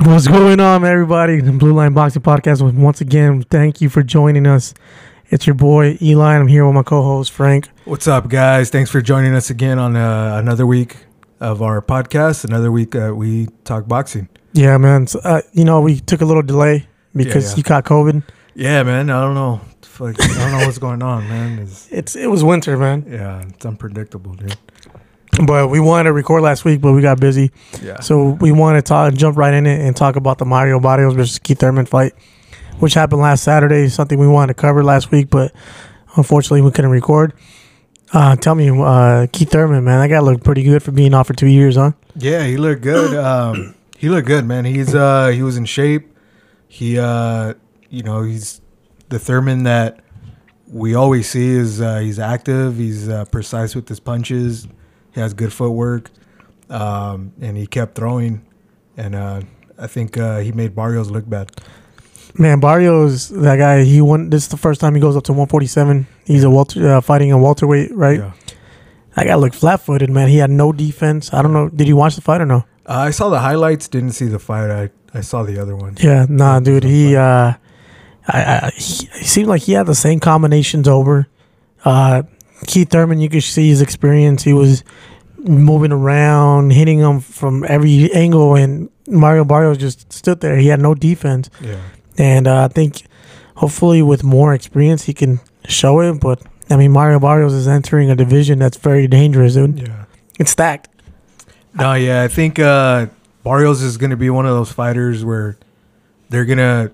What's going on, everybody? The Blue Line Boxing Podcast. Once again, thank you for joining us. It's your boy Eli. I'm here with my co-host Frank. What's up, guys? Thanks for joining us again on uh, another week of our podcast. Another week uh, we talk boxing. Yeah, man. So, uh, you know, we took a little delay because yeah. you caught COVID. Yeah, man. I don't know. Like, I don't know what's going on, man. It's, It's it was winter, man. yeah, it's unpredictable, dude. But we wanted to record last week, but we got busy, Yeah. so we wanted to talk, jump right in it and talk about the Mario Barrios versus Keith Thurman fight, which happened last Saturday. Something we wanted to cover last week, but unfortunately we couldn't record. Uh, tell me, uh, Keith Thurman, man, that guy looked pretty good for being off for two years, huh? Yeah, he looked good. Um, he looked good, man. He's uh, he was in shape. He uh, you know, he's the Thurman that we always see is uh, he's active. He's uh, precise with his punches. He has good footwork, um, and he kept throwing. And uh, I think uh, he made Barrios look bad. Man, Barrios, that guy, he won. This is the first time he goes up to 147. He's a welter, uh, fighting a welterweight, right? Yeah. That guy looked flat-footed, man. He had no defense. I don't know. Did you watch the fight or no? Uh, I saw the highlights. Didn't see the fight. I I saw the other one. Yeah, nah, dude. He, uh, I, I, he, he seemed like he had the same combinations over. Uh, Keith Thurman, you could see his experience. He was moving around, hitting him from every angle, and Mario Barrios just stood there. He had no defense, Yeah. and uh, I think hopefully with more experience he can show it. But I mean, Mario Barrios is entering a division that's very dangerous, dude. Yeah. It's stacked. No, yeah, I think uh, Barrios is going to be one of those fighters where they're gonna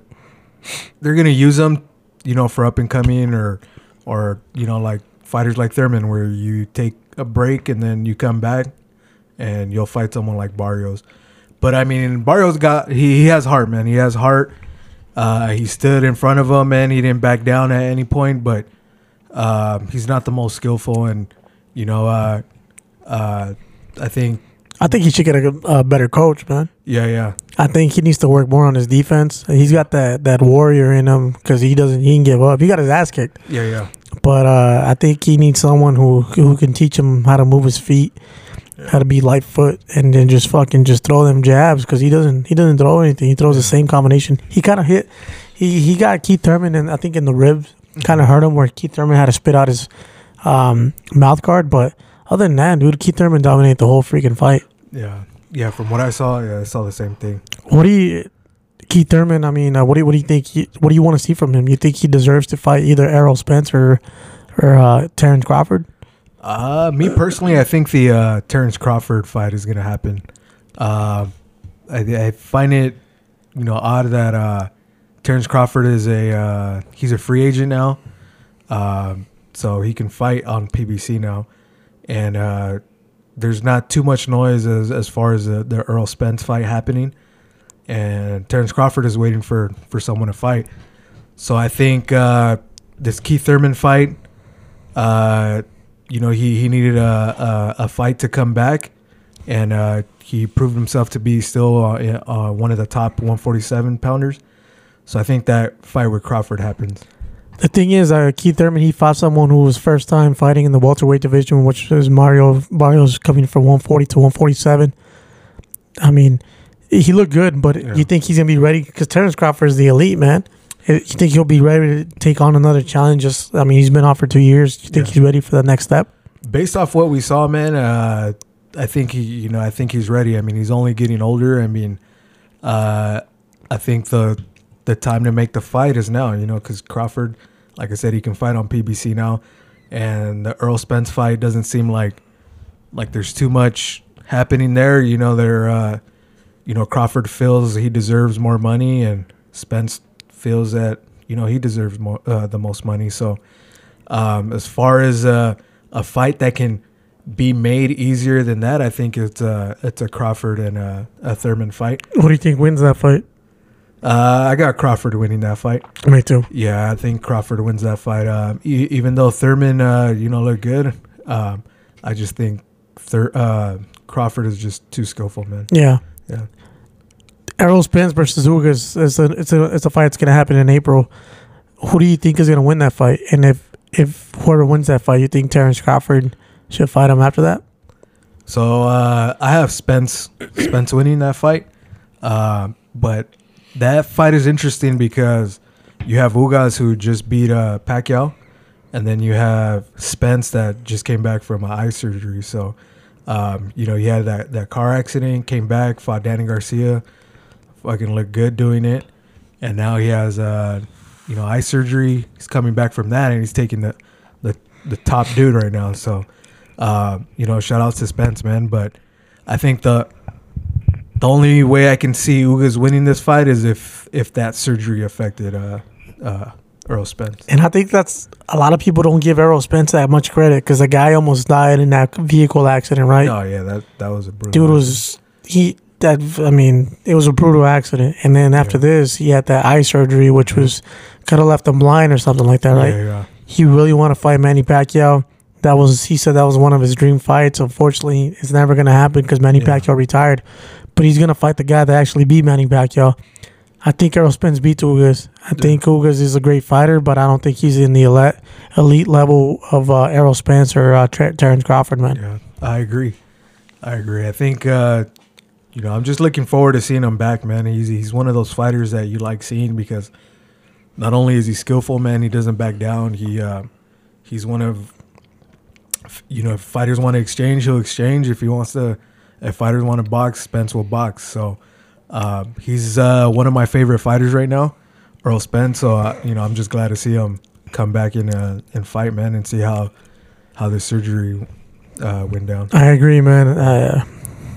they're gonna use him, you know, for up and coming or or you know like fighters like Thurman, where you take a break and then you come back and you'll fight someone like Barrios. But I mean, Barrios got he, he has heart, man. He has heart. Uh, he stood in front of him, and He didn't back down at any point, but uh, he's not the most skillful, and you know, uh, uh, I think, I think he should get a, a better coach, man. yeah, yeah. I think he needs to work more on his defense. He's got that that warrior in him because he doesn't he can give up. He got his ass kicked, Yeah, yeah. but uh, I think he needs someone who who can teach him how to move his feet, how to be light foot, and then just fucking just throw them jabs because he doesn't he doesn't throw anything. He throws the same combination. He kind of hit. He he got Keith Thurman and I think in the ribs kind of hurt him where Keith Thurman had to spit out his um, mouth guard, but. Other than that, dude, Keith Thurman dominated the whole freaking fight. Yeah, yeah. From what I saw, yeah, I saw the same thing. What do you, Keith Thurman? I mean, uh, what do you, what do you think? He, what do you want to see from him? You think he deserves to fight either Errol Spence or or uh, Terrence Crawford? Uh, me personally, I think the uh, Terrence Crawford fight is gonna happen. Uh, I, I find it, you know, odd that uh, Terrence Crawford is a uh, he's a free agent now, um, so he can fight on PBC now, and uh, there's not too much noise as as far as the, the Errol Spence fight happening, and Terrence Crawford is waiting for for someone to fight. So I think uh, this Keith Thurman fight, uh, you know, he, he needed a, a, a fight to come back, and uh, he proved himself to be still uh, uh, one of the top 147 pounders. So I think that fight with Crawford happens. The thing is, uh, Keith Thurman he fought someone who was first time fighting in the welterweight division, which is Mario Barrios coming from 140 to 147. I mean, he looked good, but Yeah. you think he's gonna be ready? Because Terrence Crawford is the elite man. You think he'll be ready to take on another challenge? Just, I mean, he's been off for two years. You think Yeah. he's ready for the next step? Based off what we saw, man, uh, I think he, you know, I think he's ready. I mean, he's only getting older. I mean, uh, I think the the time to make the fight is now. You know, because Crawford, like I said, he can fight on PBC now, and the Errol Spence fight doesn't seem like like there's too much happening there. You know, there, uh, you know, Crawford feels he deserves more money, and Spence feels that you know he deserves more uh, the most money. So, um, as far as uh, a fight that can be made easier than that, I think it's a it's a Crawford and a, a Thurman fight. What do you think wins that fight? Uh, I got Crawford winning that fight. Me too. Yeah, I think Crawford wins that fight. Um, e- even though Thurman, uh, you know, look good, um, I just think Thur- uh, Crawford is just too skillful, man. Yeah. Yeah. Errol Spence versus Ugas is a it's a it's a fight that's gonna happen in April. Who do you think is gonna win that fight? And if if whoever wins that fight, you think Terrence Crawford should fight him after that? So uh, I have Spence Spence winning that fight, uh, but that fight is interesting because you have Ugas who just beat uh, Pacquiao, and then you have Spence that just came back from eye surgery. So um, you know he had that that car accident, came back, fought Danny Garcia, fucking looked good doing it, and now he has uh, you know eye surgery. He's coming back from that, and he's taking the the, the top dude right now. So uh, you know, shout out to Spence, man. But I think the the only way I can see Ugas winning this fight is if if that surgery affected uh, uh, Errol Spence. And I think that's a lot of people don't give Errol Spence that much credit because the guy almost died in that vehicle accident, right? Oh yeah, that that was a brutal. Dude was he that I mean it was a brutal accident, and then after Yeah. this he had that eye surgery, which was could have left him blind or something like that, right? Yeah, yeah. He really want to fight Manny Pacquiao. That was he said that was one of his dream fights. Unfortunately, it's never gonna happen because Manny Yeah. Pacquiao retired. But he's gonna fight the guy that actually beat Manny Pacquiao. I think Errol Spence beats Ugas. I think Ugas is a great fighter, but I don't think he's in the elite, elite level of uh, Errol Spence or uh, Ter- Terrence Crawford, man. Yeah, I agree. I agree. I think uh, you know I'm just looking forward to seeing him back, man. He's he's one of those fighters that you like seeing because not only is he skillful, man, he doesn't back down. He uh, he's one of you know if fighters want to exchange, he'll exchange. If he wants to, if fighters want to box, Spence will box. So uh, he's uh, one of my favorite fighters right now, Errol Spence. So uh, you know I'm just glad to see him come back in uh, and fight, man, and see how how the surgery uh, went down. I agree, man. Uh,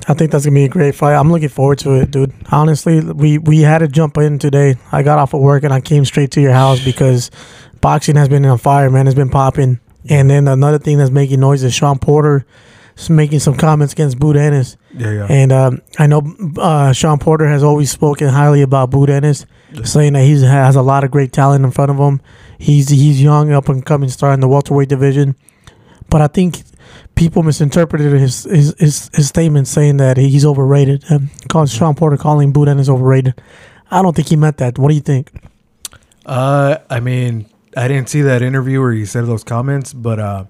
I think that's gonna be a great fight. I'm looking forward to it, dude. Honestly, we we had to jump in today. I got off of work and I came straight to your house because boxing has been on fire, man. It's been popping. And then another thing that's making noise is Sean Porter making some comments against Boot Ennis. Yeah, yeah. And um, I know uh, Sean Porter has always spoken highly about Boot Ennis, saying that he has a lot of great talent in front of him. He's he's young, up and coming star in the welterweight division. But I think people misinterpreted his his, his, his statement saying that he's overrated. Um, calling Sean Porter calling Boot Ennis overrated. I don't think he meant that. What do you think? Uh, I mean, I didn't see that interview where he said those comments, but uh,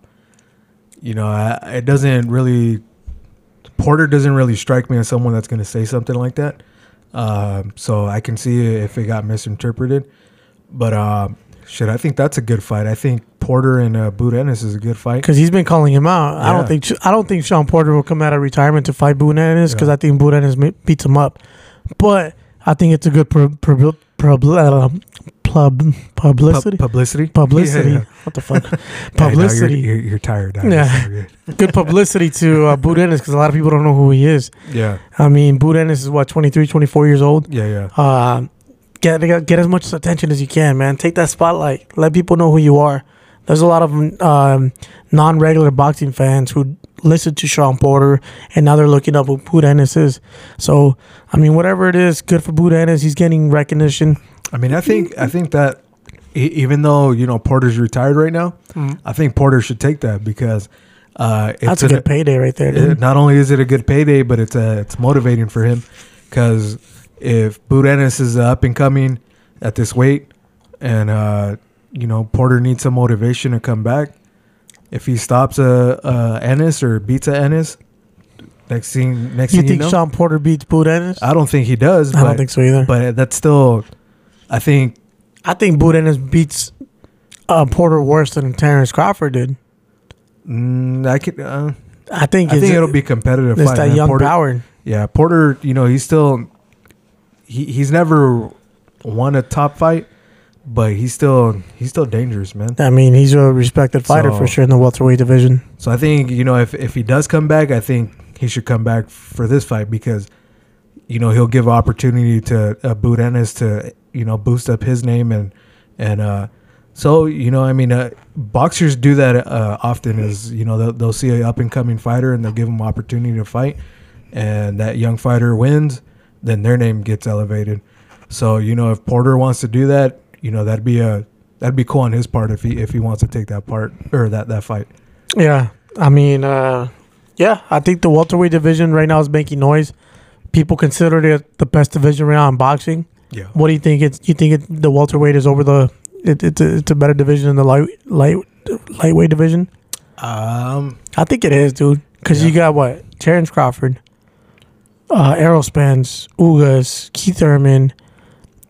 you know, I, it doesn't really. Porter doesn't really strike me as someone that's going to say something like that. Um, so I can see if it got misinterpreted, but um, shit, I think that's a good fight. I think Porter and uh, Ennis is a good fight. Because he's been calling him out. I don't think I don't think Sean Porter will come out of retirement to fight Boot Ennis because Yeah. I think Boot Ennis beats him up. But I think it's a good pub, pub, uh, pub, publicity. Pu- publicity. publicity. Yeah, yeah. What the fuck? Hey, no, you're- publicity. you're, you're tired. Dad. Yeah. Good. good publicity to uh, because a lot of people don't know who he is. Yeah. I mean, Ennis is what 23, 24 years old. Yeah. Yeah. Uh, get get as much attention as you can, man. Take that spotlight. Let people know who you are. There's a lot of um, non-regular boxing fans who listen to Sean Porter, and now they're looking up who Boot Ennis is. So, I mean, whatever it is, good for Ennis. He's getting recognition. I mean, I think I think that even though you know Porter's retired right now, I think Porter should take that because uh, it's That's a good payday right there, it- not only is it a good payday, but it's a, it's motivating for him because if Boot is up and coming at this weight, and uh, you know Porter needs some motivation to come back. If he stops a, a Ennis or beats a Ennis, next thing next You thing you think know, Sean Porter beats Boot Ennis? I don't think he does. I but, don't think so either. But that's still, I think I think Boot Ennis beats uh, Porter worse than Terrence Crawford did. mm, I could. Uh, I think I think it'll be competitive. it's fight, that man. young Porter, power. Yeah, Porter. You know, he's still. He he's never won a top fight, but he's still he's still dangerous, man. I mean, he's a respected fighter So- for sure in the welterweight division. So I think you know if if he does come back, I think he should come back for this fight because, you know, he'll give opportunity to uh, Ennis to you know boost up his name and and uh, so you know I mean uh, boxers do that uh, often is you know they'll, they'll see a up and coming fighter and they'll give him opportunity to fight, and that young fighter wins, then their name gets elevated. So you know if Porter wants to do that, you know that'd be a that'd be cool on his part if he if he wants to take that part or that that fight. Yeah, I mean, uh, yeah, I think the welterweight division right now is making noise. People consider it the best division right now in boxing. Yeah. What do you think? It's you think it, the welterweight is over the? It, it's a, it's a better division than the light light lightweight division. Um, I think it is, dude. Because Yeah. you got what Terrence Crawford, uh, Errol Spence, Ugas, Keith Thurman,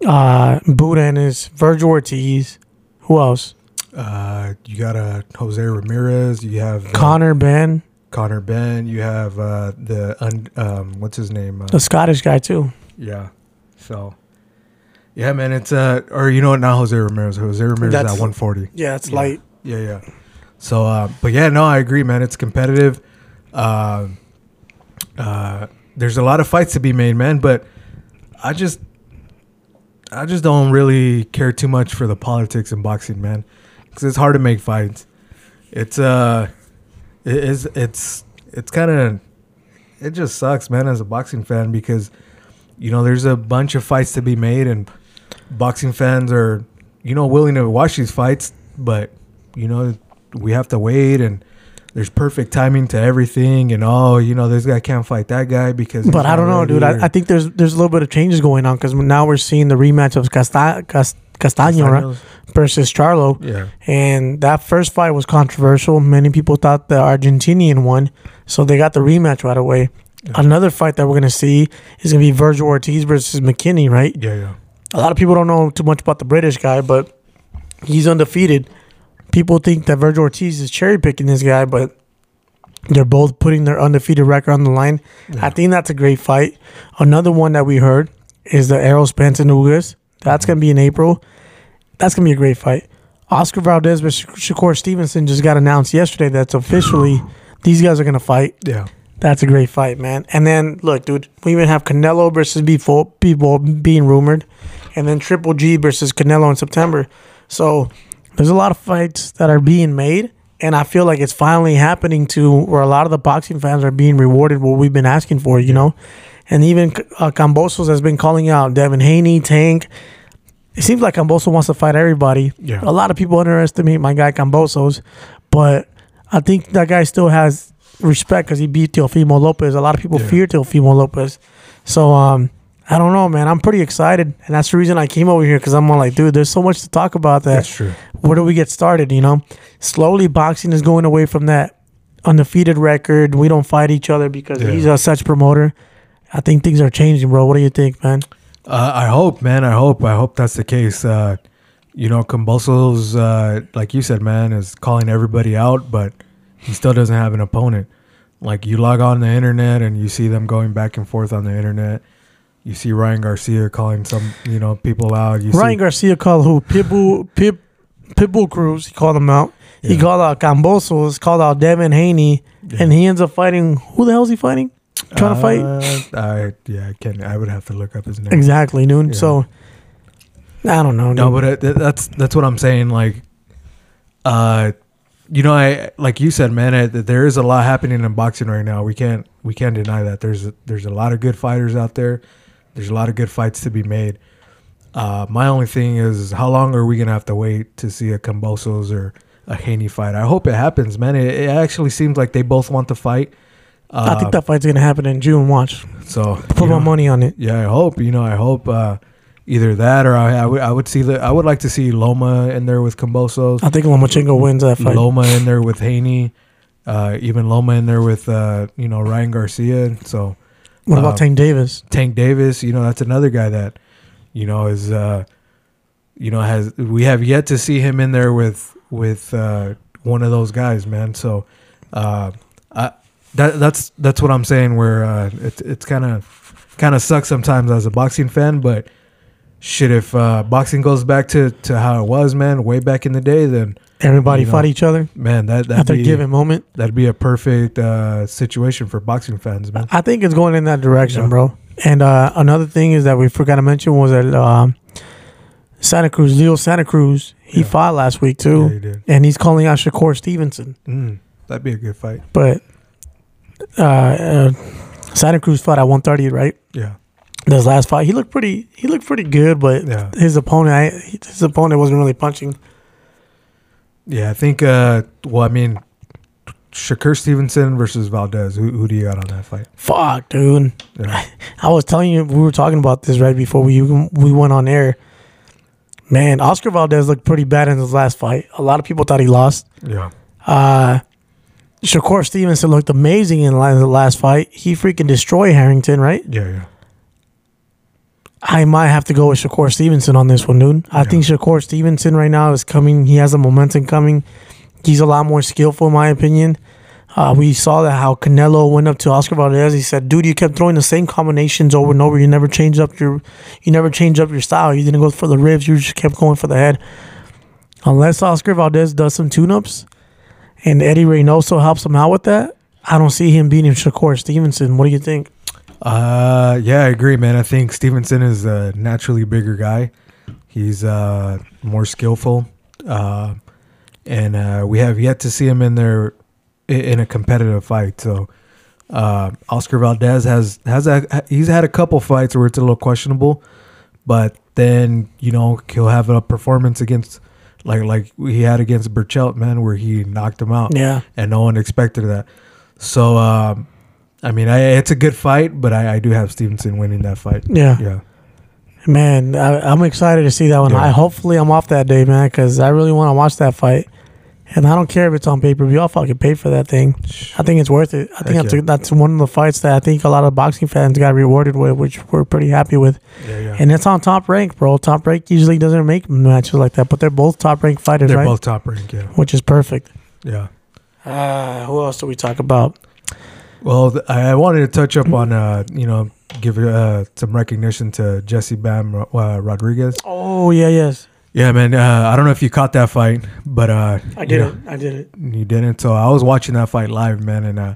uh, Ennis, Virgil Ortiz. Who else? Uh, you got uh, Jose Ramirez. You have uh, Conor Benn, Conor Benn. You have uh, the un, um, what's his name? Uh, the Scottish guy too. yeah. So, yeah, man. It's uh, or you know what? Not Jose Ramirez. Jose Ramirez is at 140. Yeah, it's Yeah. light. Yeah, yeah. So, uh, but yeah, no, I agree, man. It's competitive. Uh, uh, there's a lot of fights to be made, man. But I just, I just don't really care too much for the politics in boxing, man, because it's hard to make fights. It's uh, it is it's it's kind of, it just sucks, man, as a boxing fan because, you know, there's a bunch of fights to be made, and boxing fans are, you know, willing to watch these fights, but you know, we have to wait and there's perfect timing to everything and oh, you know, this guy can't fight that guy because But I don't know, dude. I, I think there's there's a little bit of changes going on because now we're seeing the rematch of Casta, Cas, Castaño right, versus Charlo. Yeah. And that first fight was controversial. Many people thought the Argentinian won, so they got the rematch right away. Another fight that we're gonna see is gonna be Virgil Ortiz versus McKinney, right? Yeah, yeah. A lot of people don't know too much about the British guy, but he's undefeated. People think that Virgil Ortiz is cherry picking this guy, but they're both putting their undefeated record on the line. I think that's a great fight. Another one that we heard is the Errol Spence and Ugas. That's gonna be in April. That's gonna be a great fight. Oscar Valdez versus Shakur Stevenson just got announced yesterday. That's officially these guys are gonna fight. Yeah. That's a great fight, man. And then look, dude, we even have Canelo versus Bivol people being rumored, and then Triple G versus Canelo in September. So there's a lot of fights that are being made, and I feel like it's finally happening to where a lot of the boxing fans are being rewarded what we've been asking for, you know. And even uh, Kambosos has been calling out Devin Haney, Tank. It seems like Kamboso wants to fight everybody. Yeah. A lot of people underestimate my guy Kambosos, but I think that guy still has respect because he beat Teofimo Lopez. A lot of people Yeah. fear Teofimo Lopez. So um, I don't know, man. I'm pretty excited, and that's the reason I came over here because I'm all like, dude, there's so much to talk about. That That's true. where do we get started? You know, slowly boxing is going away from that undefeated record. We don't fight each other because Yeah. he's a such promoter. I think things are changing, bro. What do you think, man? Uh, I hope, man. I hope. I hope that's the case. Uh, you know, Kambosos, uh, like you said, man, is calling everybody out, but he still doesn't have an opponent. Like you log on the internet and you see them going back and forth on the internet. You see Ryan Garcia calling some, you know, people out. You Ryan see, Garcia called who? Pitbull, Pip, Pitbull Cruz. He called him out. He called out Kambosos. Called out Devin Haney, and he ends up fighting. Who the hell is he fighting? Trying to fight. Uh, I yeah, I can. I would have to look up his name. Exactly, dude. Yeah. So I don't know. No, dude. but uh, th- that's that's what I'm saying. Like, uh, you know, I like you said, man. uh, that there is a lot happening in boxing right now. We can't we can't deny that. There's a, there's a lot of good fighters out there. There's a lot of good fights to be made. Uh, my only thing is, how long are we gonna have to wait to see a Kambosos or a Haney fight? I hope it happens, man. It, it actually seems like they both want to fight. Uh, I think that fight's gonna happen in June. Watch. so. Put my know, money on it. yeah, I hope. You know, I hope uh, either that or I, I would would see the I would like to see Loma in there with Kambosos, I think Lomachenko wins that fight. Loma in there with Haney, uh, even Loma in there with uh, you know Ryan Garcia. So what about uh, Tank Davis? Tank Davis, you know, that's another guy that you know is uh, you know has we have yet to see him in there with with uh, one of those guys, man. So uh, I, that that's that's what I'm saying. Where uh, it, it's kind of kind of sucks sometimes as a boxing fan, but shit, if uh, boxing goes back to to how it was, man, way back in the day, then Everybody you know, fight each other man, that at that'd their be given moment. that'd be a perfect uh, situation for boxing fans, man. I think it's going in that direction, Yeah. bro. And uh, another thing is that we forgot to mention was that um, Santa Cruz, Leo Santa Cruz, he Yeah. fought last week Yeah, too, you did. and he's calling out Shakur Stevenson. Mm, that'd be a good fight. But uh, uh, Santa Cruz fought at 130, right? Yeah. This last fight, he looked pretty. He looked pretty good, but Yeah. his opponent, I, his opponent wasn't really punching. Yeah, I think. Uh, well, I mean, Shakur Stevenson versus Valdez. Who, who do you got on that fight? Fuck, dude. Yeah, I was telling you we were talking about this right before we we went on air. Man, Oscar Valdez looked pretty bad in his last fight. A lot of people thought he lost. yeah, Uh, Shakur Stevenson looked amazing in the the last fight. He freaking destroyed Harrington, right? Yeah, yeah. I might have to go with Shakur Stevenson on this one, dude. I Yeah. think Shakur Stevenson right now is coming. He has a momentum coming. He's a lot more skillful, in my opinion. Uh, we saw that how Canelo went up to Oscar Valdez. He said, "Dude, you kept throwing the same combinations over and over. You never changed up your, you never changed up your style. You didn't go for the ribs. You just kept going for the head. Unless Oscar Valdez does some tune-ups, and Eddy Reynoso helps him out with that, I don't see him beating Shakur Stevenson. What do you think? Uh, yeah, I agree, man. I think Stevenson is a naturally bigger guy. He's uh more skillful, uh, and uh, we have yet to see him in there in a competitive fight. So, uh, Oscar Valdez has has a he's had a couple fights where it's a little questionable, but then you know he'll have a performance against like like he had against Berchelt, man, where he knocked him out Yeah, and no one expected that. So, um, I mean, I, it's a good fight, but I, I do have Stevenson winning that fight. yeah. Yeah, Man, I, I'm excited to see that one. Yeah. I hopefully I'm off that day, man, because I really want to watch that fight. And I don't care if it's on pay per view. I'll fucking pay for that thing. I think it's worth it. I think that's, yeah. that's one of the fights that I think a lot of boxing fans got rewarded with, which we're pretty happy with. yeah, yeah. And it's on top rank, bro. Top rank usually doesn't make matches like that, but they're both top rank fighters, They're right? both top rank. Yeah, Which is perfect. yeah. Uh, who else do we talk about? Well, I wanted to touch up on, uh, you know, give uh, some recognition to Jesse Bam uh, Rodriguez. Oh yeah, yes, Yeah, man. Uh, I don't know if you caught that fight, but uh, I did know, it. I did it. You didn't. So I was watching that fight live, man, and uh,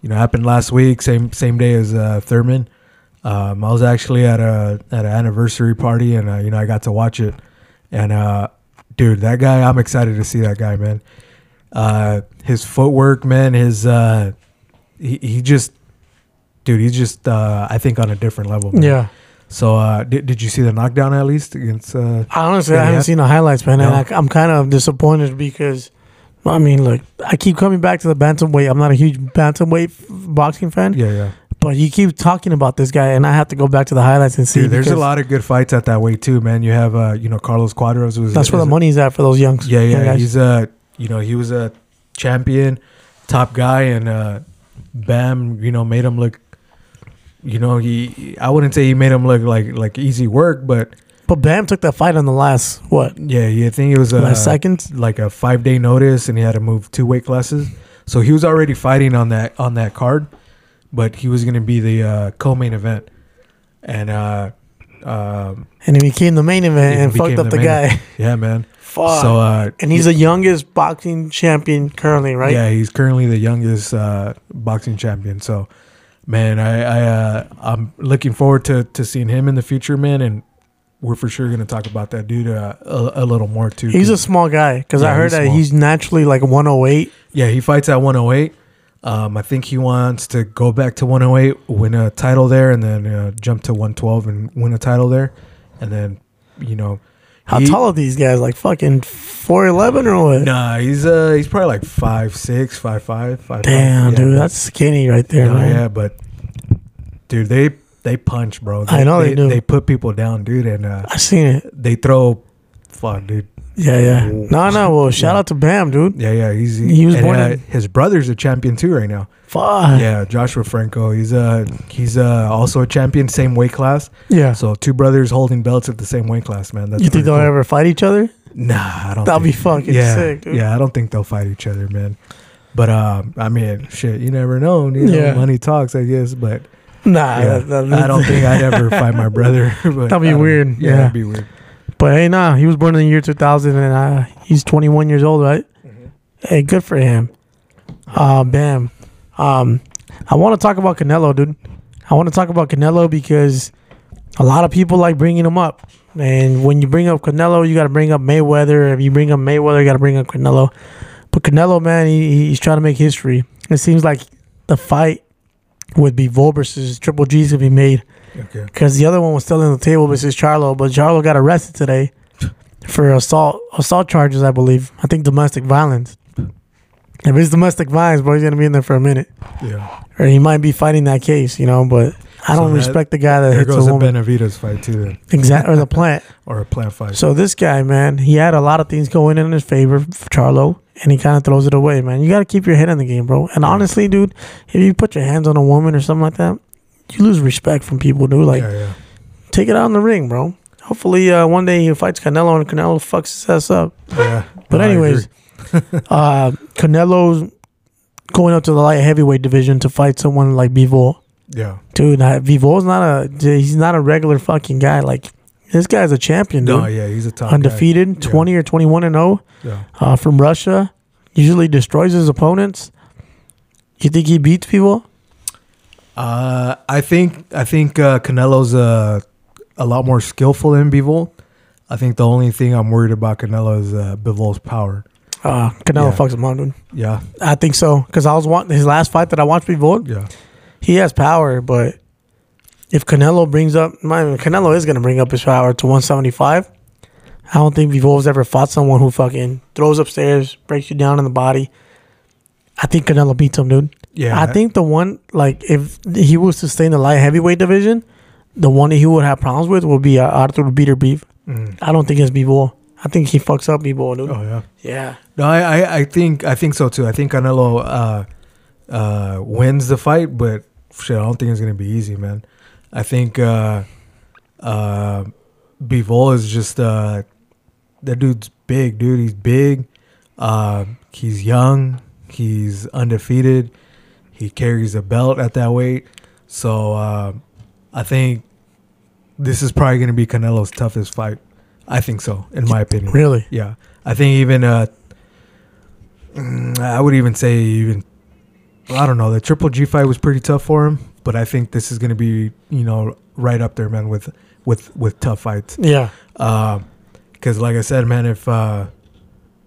you know, happened last week, same same day as uh, Thurman. Um, I was actually at a at an anniversary party, and uh, you know, I got to watch it. And uh, dude, that guy, I'm excited to see that guy, man. Uh, his footwork, man, his uh, he he just, dude, he's just uh, I think on a different level. Man. Yeah. So uh, did did you see the knockdown at least against? Uh, I honestly I haven't seen the highlights, man, and No. I, I'm kind of disappointed because, I mean, look, I keep coming back to the bantamweight. I'm not a huge bantamweight boxing fan, yeah, yeah. but you keep talking about this guy, and I have to go back to the highlights and see. Dude, there's a lot of good fights at that weight too, man. You have uh, you know, Carlos Cuadras was That's where the money's at for those youngs. Yeah, young yeah. guys. He's a you know he was a champion, top guy, and uh, Bam, you know, made him look. You know, he I wouldn't say he made him look like like easy work, but but Bam took that fight on the last what yeah, yeah. I think it was a last seconds. like a five day notice, and he had to move two weight classes. So he was already fighting on that on that card, but he was going to be the uh, co-main event, and uh, um, And he became the main event and fucked up the the, guy. yeah, man. Fuck. So uh, and he's the youngest boxing champion currently, right? Yeah, he's currently the youngest uh, boxing champion. So, man, I, I uh, I'm looking forward to to seeing him in the future, man. And we're for sure gonna talk about that dude uh, a, a little more too. He's a small guy because I heard he's that he's naturally like 108. yeah, he fights at 108. Um, I think he wants to go back to 108, win a title there, and then uh, jump to 112 and win a title there, and then you know. How he- tall are these guys? Like fucking 4'11 or what? Nah, he's uh he's probably like five six, five five, five. Damn, yeah, dude, but- that's skinny right there, No, man. yeah, but dude, they they punch, bro. I know they do. They put people down, dude, and uh, I seen it. they throw. Fuck, dude. Yeah, yeah. No, no. Well, shout Yeah. out to Bam, dude. Yeah, yeah. He's He was and, born uh, in- his brother's a champion too right now. Fuck. Yeah, Joshua Franco. He's uh he's uh also a champion, same weight class. Yeah. So two brothers holding belts at the same weight class, man. That's you think they'll cool. ever fight each other? Nah, I don't. That'll think- be fucking yeah, sick, dude. Yeah, I don't think they'll fight each other, man. But um, I mean, shit, you never know. You know, Yeah. money talks, I guess. But Nah. Yeah, that- that- I don't think I'd ever fight my brother. But That'd be weird, Yeah, yeah. that'd be weird. But hey, nah. He was born in the year 2000, and uh, he's 21 years old, right? Hey, good for him. Uh, Bam. Um, I want to talk about Canelo, dude. I want to talk about Canelo because a lot of people like bringing him up. And when you bring up Canelo, you got to bring up Mayweather. If you bring up Mayweather, you got to bring up Canelo. But Canelo, man, he, he's trying to make history. It seems like the fight would be versus Triple G's to be made Okay. because the other one was still in the table versus Charlo. But Charlo got arrested today for assault assault charges, I believe. I think domestic violence. If it's domestic violence, bro, he's gonna be in there for a minute, Yeah. or he might be fighting that case, you know. But I So don't that- respect the guy that There hits goes a a woman. Benavidez fight too, then, Exact or the plant. or a plant fight. So this guy, man, he had a lot of things going in his favor for Charlo, and he kind of throws it away, man. You got to keep your head in the game, bro. And honestly, dude, if you put your hands on a woman or something like that, you lose respect from people, dude. Like, yeah, yeah. take it out in the ring, bro. Hopefully, uh, one day he fights Canelo and Canelo fucks his ass up. yeah. But No, anyways, uh, Canelo's going up to the light heavyweight division to fight someone like Bivol. yeah. Dude, Bivol's not a he's not a regular fucking guy. Like this guy's a champion, dude. No, yeah, he's a top guy. Undefeated, Yeah. twenty or twenty one and zero. Yeah. Uh, from Russia, usually destroys his opponents. You think he beats people? Uh, I think I think uh, Canelo's uh, a lot more skillful than Bivol. I think the only thing I'm worried about Canelo is uh, Bivol's power. Uh, Canelo Yeah. fucks him up, dude. Yeah, I think so because I was watching his last fight that I watched Bivol. yeah, He has power, but if Canelo brings up, my Canelo is gonna bring up his power to 175. I don't think Bivol's ever fought someone who fucking throws upstairs, breaks you down in the body. I think Canelo beats him, dude. yeah. I think the one like if he was to stay in the light heavyweight division, the one that he would have problems with would be uh, Artur Beterbiev. Mm. I don't think it's Bivol. I think he fucks up Bivol, dude. Oh yeah. Yeah. No, I, I, I think I think so too. I think Canelo uh, uh, wins the fight, but shit, I don't think it's gonna be easy, man. I think uh, uh, Bivol is just uh, that dude's big, dude. He's big. Uh, he's young. He's undefeated. He carries a belt at that weight. So uh, I think this is probably gonna be Canelo's toughest fight. I think so, in my opinion. Really? Yeah, I think even uh, mm, I would even say even I don't know the Triple G fight was pretty tough for him, but I think this is gonna be you know right up there, man, with with with tough fights. Yeah. Because like I said, man, if uh,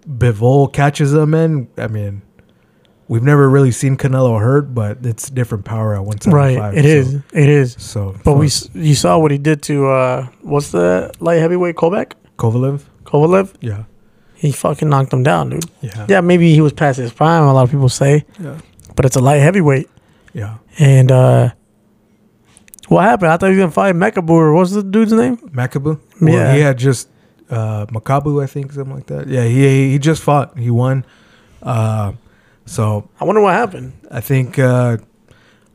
Bivol catches him, man, I mean. We've never really seen Canelo hurt, but it's different power at 175. Right. It so, is. It is. So, But we you saw what he did to uh what's the light heavyweight Kovac? Kovalev, Kovalev? yeah, He fucking knocked him down, dude. yeah, Yeah, maybe he was past his prime, a lot of people say, yeah, but it's a light heavyweight. yeah. And uh what happened? I thought he was gonna fight Mekabur. What's the dude's name? Makabu. Well, Yeah. he had just uh, Makabu, I think, something like that. Yeah, he he just fought. He won. Uh, so I wonder what happened. I think uh,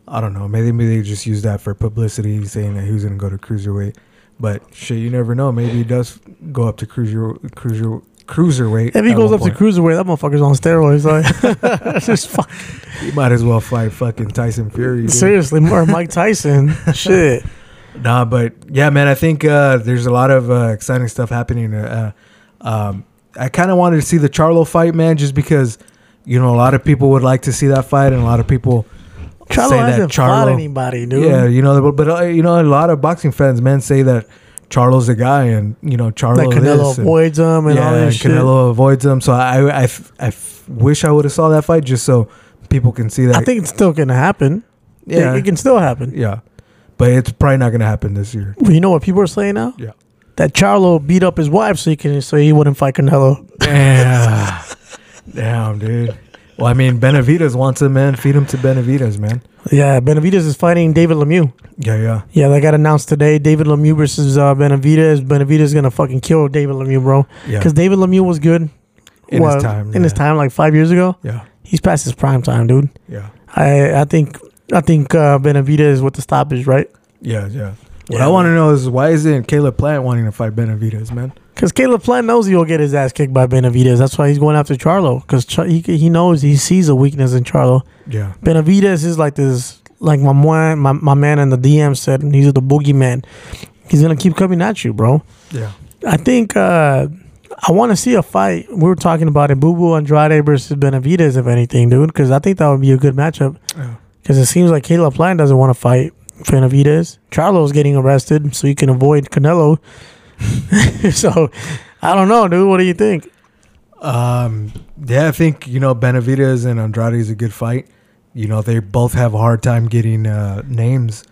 I don't know. Maybe maybe they just used that for publicity, saying that he was going to go to cruiserweight. But shit, you never know. Maybe he does go up to cruiser cruiser cruiserweight. If he goes up to point. cruiserweight, that motherfucker's on steroids. Like, just fuck. he might as well fight fucking Tyson Fury. dude. Seriously, more Mike Tyson. Shit. Nah, but yeah, man, I think uh, there's a lot of uh, exciting stuff happening. Uh, um, I kind of wanted to see the Charlo fight, man, just because you know a lot of people would like to see that fight, and a lot of people Charlo say that hasn't fought Charlo. anybody, dude. Yeah, you know, but, but uh, you know, a lot of boxing fans, man, say that Charlo's the guy, and you know, Charlo That Canelo this, and- avoids him and yeah, all and this shit. Canelo avoids him. So I, I, I f- I f- wish I would have saw that fight just so people can see that. I think it's still gonna happen. yeah, It, it can still happen. yeah, but it's probably not gonna happen this year. You know what people are saying now? Yeah. That Charlo beat up his wife so he can so he wouldn't fight Canelo. Damn. Damn, dude. Well, I mean, Benavidez wants him, man. Feed him to Benavidez, man. Yeah, Benavidez is fighting David Lemieux. Yeah, yeah. Yeah, they got announced today. David Lemieux versus uh, Benavidez. Benavidez gonna fucking kill David Lemieux, bro. Yeah. Because David Lemieux was good In what, his time. In his time, like five years ago, Yeah. he's past his prime time, dude. Yeah. I I think I think uh, Benavidez with the stoppage, right? Yeah, yeah. What Yeah, I want to know is why isn't Caleb Plant wanting to fight Benavidez, man? Because Caleb Plant knows he'll get his ass kicked by Benavidez. That's why he's going after Charlo. Because Char- he he knows he sees a weakness in Charlo. Yeah. Benavidez is like this, like my man, my, my man in the DM said, he's the boogeyman. He's gonna keep coming at you, bro. Yeah. I think uh, I want to see a fight. We were talking about it, Boo Boo Andrade versus Benavidez, if anything, dude. Because I think that would be a good matchup. Yeah. Because it seems like Caleb Plant doesn't want to fight Benavidez. Charlo's getting arrested, so he can avoid Canelo. so I don't know, dude. What do you think? Um, yeah, I think, you know, Benavidez and Andrade is a good fight. You know, they both have a hard time getting uh, names.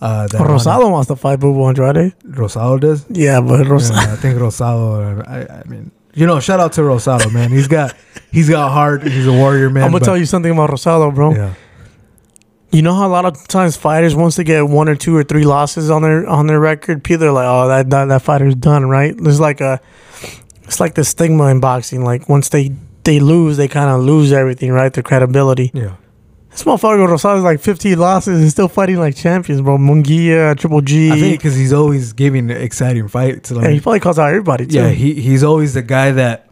Uh, that Rosado wants to fight Boo Andrade. Rosado does? Yeah, but Rosado. Yeah, I think Rosado. I, I mean, you know, shout out to Rosado, man. He's got he's got heart. He's a warrior, man. I'm gonna but- tell you something about Rosado, bro. Yeah, You know how a lot of times fighters once they get one or two or three losses on their on their record, people are like, "Oh, that that, that fighter's done." Right? There's like a, it's like the stigma in boxing. Like once they they lose, they kind of lose everything, right? Their credibility. Yeah. This motherfucker Rosales like 15 losses and still fighting like champions, bro. Munguia, Triple G. I think because he's always giving exciting fights. Like, and he probably calls out everybody too. yeah, he he's always the guy that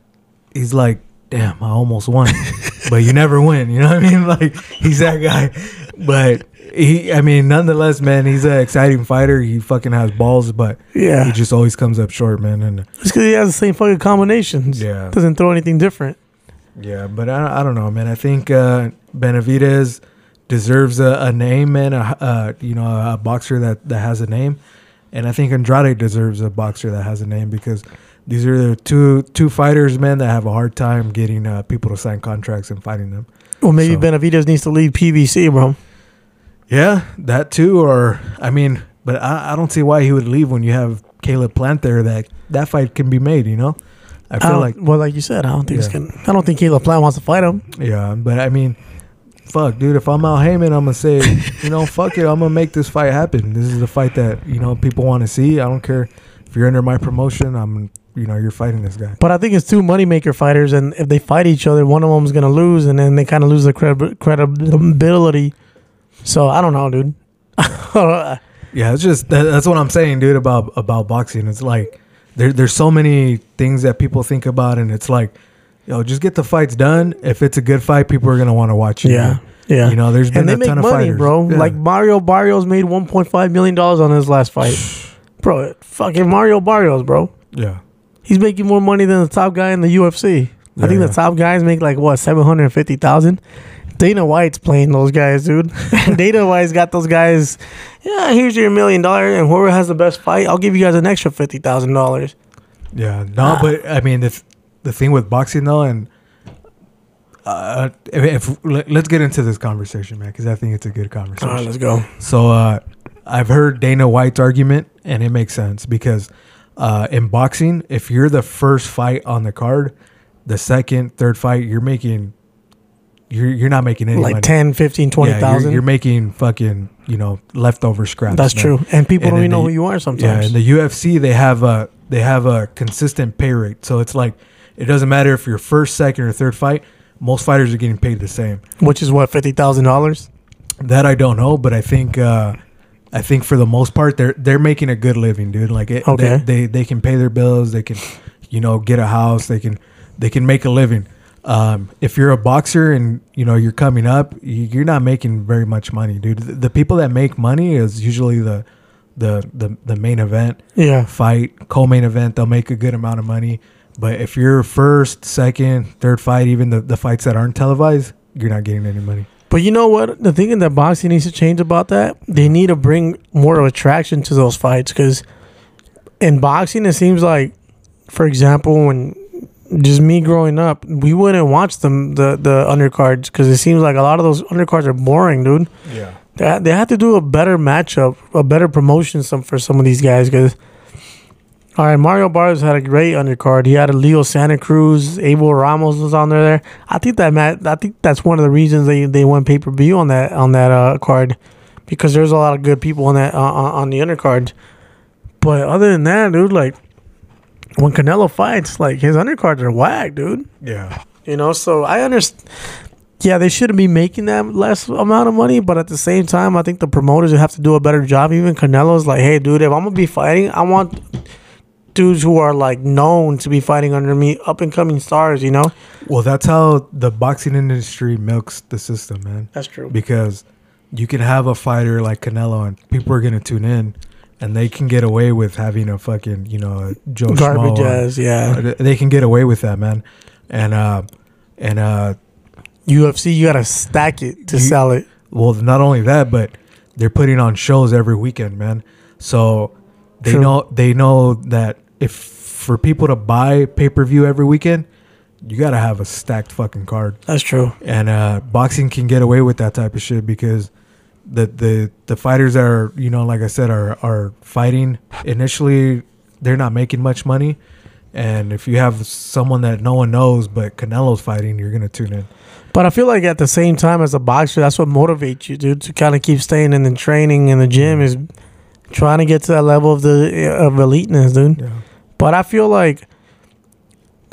he's like, damn, I almost won, but you never win. You know what I mean? Like he's that guy. But he, I mean, nonetheless, man, he's an exciting fighter. He fucking has balls, but yeah. he just always comes up short, man. And It's because he has the same fucking combinations. Yeah. Doesn't throw anything different. yeah, but I, I don't know, man. I think uh, Benavidez deserves a, a name, man. A, uh, you know, a boxer that that has a name, and I think Andrade deserves a boxer that has a name because. These are the two two fighters, man, that have a hard time getting uh, people to sign contracts and fighting them. Well, maybe So- Benavidez needs to leave PBC, bro. Yeah, that too. Or I mean, but I, I don't see why he would leave when you have Caleb Plant there. That that fight can be made. You know, I I feel don't- like well, like you said, I don't think Yeah. gonna. I don't think Caleb Plant wants to fight him. yeah, but I mean, fuck, dude. If I'm Al Haymon, I'm gonna say, you know, fuck it. I'm gonna make this fight happen. This is the fight that you know people want to see. I don't care if you're under my promotion. I'm, you know, you're fighting this guy. But I think it's two moneymaker fighters, and if they fight each other, one of them's gonna lose, and then they kind of lose their credi- credibility. So I don't know, dude. Yeah, it's just that, that's what I'm saying, dude. About about boxing, it's like there there's so many things that people think about, and it's like, yo, just get the fights done. If it's a good fight, people are gonna want to watch it. yeah, yeah. You know, there's been and they a make ton of fighters, bro. Yeah. Like Mario Barrios made 1.5 million dollars on his last fight, bro. Fucking Mario Barrios, bro. yeah, He's making more money than the top guy in the UFC. I think yeah. the top guys make like what seven hundred fifty thousand. Dana White's playing those guys, dude. Dana White's got those guys. Yeah, here's your million dollar, and whoever has the best fight, I'll give you guys an extra fifty thousand dollars. yeah. No, Ah. but I mean, the the thing with boxing though, and uh, if, if let- let's get into this conversation, man, because I think it's a good conversation. right, let's go. So uh, I've heard Dana White's argument, and it makes sense because uh, in boxing, if you're the first fight on the card, the second, third fight, you're making you're you're not making any Like money. 10, 15, Yeah, 20,000. you're, you're making fucking you know leftover scraps. That's man. true, and people And don't even know who you are sometimes Yeah, in the UFC they have a they have a consistent pay rate, so it's like it doesn't matter if you're first, second, or third fight. Most fighters are getting paid the same. which is what fifty thousand dollars. That I don't know, but I think uh, I think for the most part they're they're making a good living, dude. Like it, Okay. they, they they can pay their bills, they can you know get a house, they can they can make a living. Um, if you're a boxer and you know you're coming up, you- you're not making very much money, dude. The, the people that make money is usually the the the, the main event Yeah, fight, co-main event. They'll make a good amount of money. But if you're first, second, third fight, even the, the fights that aren't televised, you're not getting any money. but you know what? The thing that boxing needs to change about that, they need to bring more attraction to those fights because in boxing, it seems like, for example, when just me growing up, we wouldn't watch them the the undercards because it seems like a lot of those undercards are boring, dude. Yeah. They, they have to do a better matchup, a better promotion some for some of these guys. Because, all right, Mario Barrios had a great undercard. He had a Leo Santa Cruz, Abel Ramos was on there. There, I think that Matt, I think that's one of the reasons they they went pay per view on that on that uh, card, because there's a lot of good people on that uh, on on the undercard. But other than that, dude, like when Canelo fights, like his undercards are whack, dude. Yeah. You know, so I understand. Yeah, they shouldn't be making that less amount of money, but at the same time, I think the promoters have to do a better job. Even Canelo's like, hey, dude, if I'm gonna be fighting, I want dudes who are like known to be fighting under me, up and coming stars. You know, Well, that's how the boxing industry milks the system, man. that's true. Because you can have a fighter like Canelo and people are going to tune in and they can get away with having a fucking, you know, Joe Garbage Schmo or- ass, yeah. They can get away with that, man. And, uh, and, uh, UFC, you gotta stack it to You- sell it. well, not only that, but they're putting on shows every weekend, man. So they True. know they know that if for people to buy pay per view every weekend, you gotta have a stacked fucking card. That's true. And uh, boxing can get away with that type of shit because the the the fighters that are you know like I said are are fighting initially they're not making much money, And if you have someone that no one knows but Canelo's fighting, you're gonna tune in. But I feel like at the same time as a boxer, that's what motivates you, dude, to kind of keep staying in the training in the gym is trying to get to that level of the of eliteness, dude. Yeah. But I feel like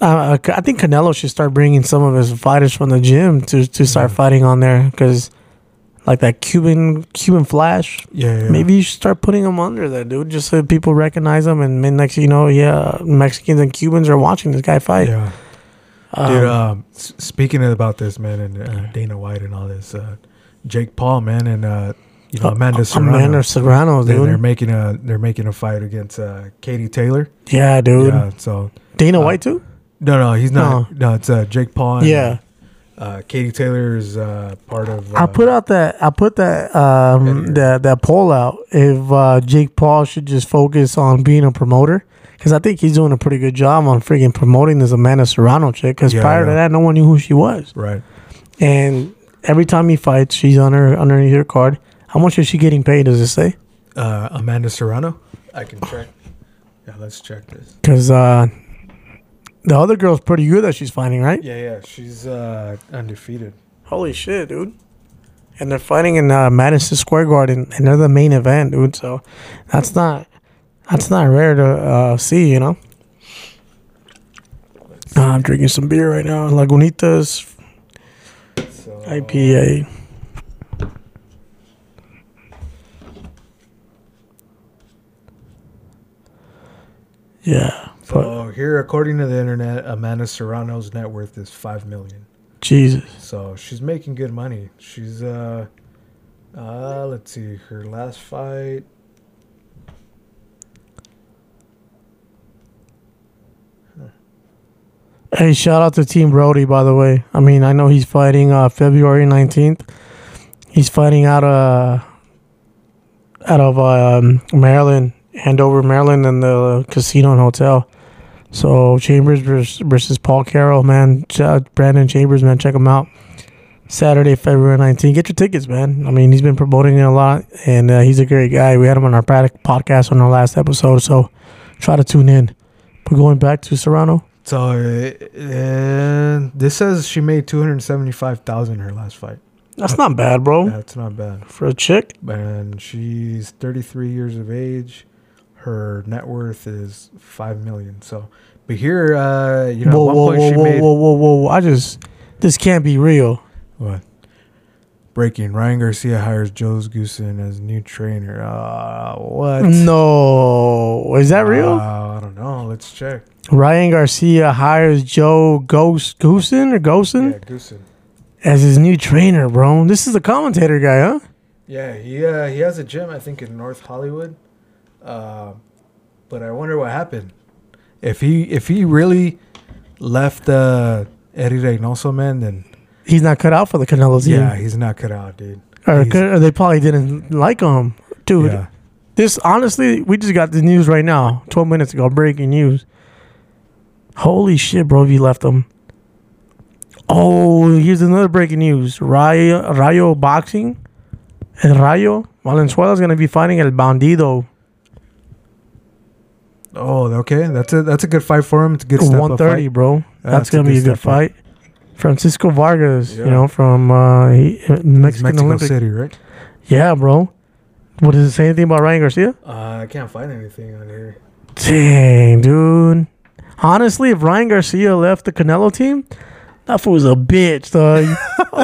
uh, I think Canelo should start bringing some of his fighters from the gym to to start Yeah. fighting on there because like that Cuban Cuban Flash. Yeah, yeah. Maybe you should start putting them under there, dude, just so people recognize them. And then next, you know, yeah, Mexicans and Cubans are watching this guy fight. Yeah. Um, Dude, um, speaking about this, man, and uh, Dana White and all this, uh, Jake Paul, man, and uh, you know Amanda Serrano. Amanda Serrano, dude. They're making a they're making a fight against uh, Katie Taylor. yeah, dude. Yeah, so Dana Uh, White too. no, no, he's not. No, it's uh, Jake Paul. And, Yeah. Uh, Katie Taylor is uh, part of. Uh, I put out that I put that um that that poll out if uh, Jake Paul should just focus on being a promoter because I think he's doing a pretty good job on freaking promoting this Amanda Serrano chick because Yeah, prior to that no one knew who she was right. and every time he fights she's on her underneath her card. How much is she getting paid? Does it say? Uh, Amanda Serrano. I can check. Yeah, let's check this. Because uh, the other girl's pretty good that she's fighting, right? Yeah, yeah, she's uh, undefeated. Holy shit, dude. And they're fighting in uh, Madison Square Garden, and they're the main event, dude. So that's not that's not rare to uh, see, you know. Uh, I'm drinking some beer right now, Lagunitas So, IPA. Yeah, So here, according to the internet, Amanda Serrano's net worth is five million. Jesus, So she's making good money. She's uh, uh, let's see, her last fight. Hey, shout out to Team Brody, by the way. I mean, I know he's fighting uh, February 19th. He's fighting out of, out of um, Maryland, Hanover, Maryland, in the casino and hotel. So, Chambers versus, versus Paul Carroll, man. Uh, Brandon Chambers, man. Check him out. Saturday, February 19th. Get your tickets, man. I mean, he's been promoting it a lot, and uh, he's a great guy. We had him on our podcast on our last episode, so try to tune in. But going back to Serrano. So uh, this says she made two hundred seventy-five thousand her last fight. That's not bad, bro. That's not bad. For a chick. And she's thirty-three years of age. Her net worth is five million. So, but here, uh, you know, whoa, whoa, point whoa, she whoa, made whoa, whoa, whoa, whoa. I just, this can't be real. what? Breaking: Ryan Garcia hires Joe Goossen as new trainer. Uh, what? No. Is that real? Uh, I don't know. Let's check. Ryan Garcia hires Joe Ghost Goossen or Goossen Yeah, Goossen. as his new trainer, bro. This is the commentator guy, huh? Yeah, he uh, he has a gym I think in North Hollywood. Uh, but I wonder what happened. If he if he really left uh, Eddy Reynoso, man, then He's not cut out for the Canelo team. yeah, he's not cut out, dude. Or, or they probably didn't like him. Dude, Yeah, this, honestly, we just got the news right now, 12 minutes ago, breaking news. Holy shit, bro, if you left him. Oh, here's another breaking news. Rayo, Rayo Boxing. El Rayo. Valenzuela's going to be fighting El Bandido. Oh, okay. That's a that's a good fight for him. It's a good step up 130, bro. That's, That's going to be a good good step up. fight. Francisco Vargas, you know, from uh, he, It's Mexican Mexico Olympic. City, right? Yeah, bro. What does it say anything about Ryan Garcia? Uh, I can't find anything on here. Dang, dude. Honestly, if Ryan Garcia left the Canelo team, that fool's a bitch, dog.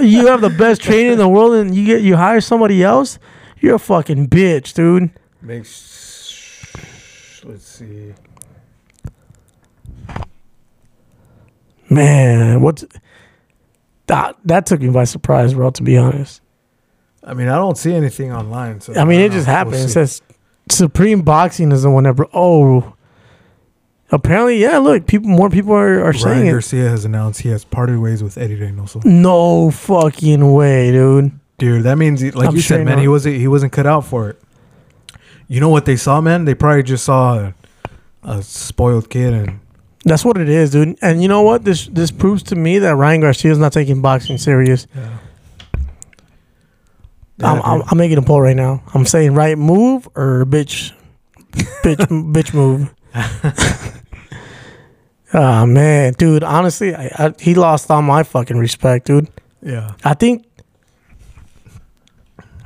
you have the best trainer in the world and you get you hire somebody else, you're a fucking bitch, dude. Makes let's see. Man, what that that took me by surprise, bro, to be honest. I mean, I don't see anything online. So I mean, it just know. happened. We'll it says Supreme Boxing is the one that bro- oh apparently, yeah, look, people more people are, are saying Ryan it. Garcia has announced he has parted ways with Eddy Reynoso. No fucking way, dude. Dude, that means, he- like I'm you sure said, man, not. he wasn't he wasn't cut out for it. You know what they saw, man? They probably just saw a, a spoiled kid, and That's what it is, dude. And you know what? This this proves to me that Ryan Garcia is not taking boxing serious. yeah. I'm, I'm, I'm making a poll right now. I'm saying right move or bitch, bitch, bitch move. Ah man, dude. Honestly, I, I, he lost all my fucking respect, dude. Yeah. I think,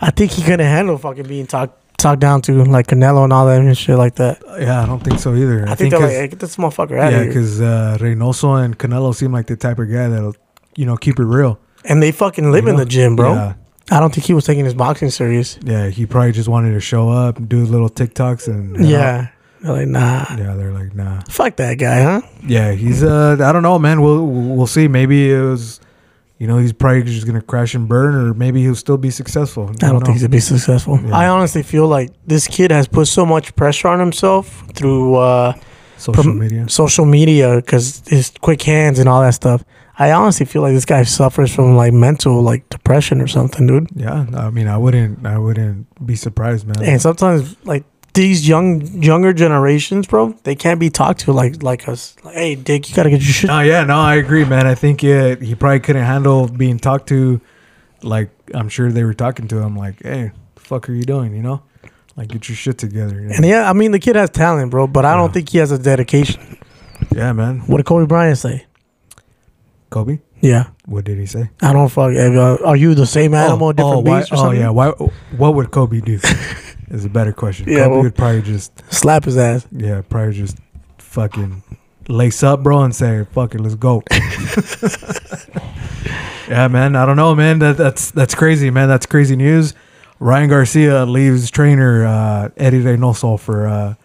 I think he couldn't handle fucking being talked talked down to like Canelo and all that and shit like that. Yeah, I don't think so either. I, think they're 'cause- like, hey, get this motherfucker out yeah, of here. Yeah, because uh, Reynoso and Canelo seem like the type of guy that'll, you know, keep it real. And they fucking live you in know? the gym, bro. Yeah, I don't think he was taking his boxing serious. yeah, he probably just wanted to show up and do little TikToks and you know, Yeah. They're like, nah. yeah. They're like, nah. Fuck that guy, huh? Yeah, he's uh, I don't know, man. We'll we'll see. Maybe it was, you know, he's probably just gonna crash and burn, or maybe he'll still be successful. I don't think he'll be successful. Yeah. I honestly feel like this kid has put so much pressure on himself through uh, social prom- media. social media because his quick hands and all that stuff. I honestly feel like this guy suffers from like mental like depression or something, dude. Yeah, I mean, I wouldn't, I wouldn't be surprised, man. And sometimes like these young younger generations, bro, they can't be talked to like like us. Like, hey, Dick, you gotta get your shit. No, yeah, no, I agree, man. I think uh, he probably couldn't handle being talked to. Like, I'm sure they were talking to him, like, "Hey, the fuck are you doing?" You know, like, get your shit together. you know? And yeah, I mean the kid has talent, bro, but I Yeah. don't think he has a dedication. yeah, man. What did Kobe Bryant say? Kobe, Yeah, what did he say? I don't fuck. uh, Are you the same animal, different why, beast or oh yeah, why? What would Kobe do? is a better question. Yeah, Kobe well- would probably just, Slap his ass. yeah, probably just fucking lace up, bro, and say, "Fuck it, let's go." yeah, man. I don't know, man. That, that's that's crazy, man. That's crazy news. Ryan Garcia leaves trainer uh, Eddy Reynoso for uh,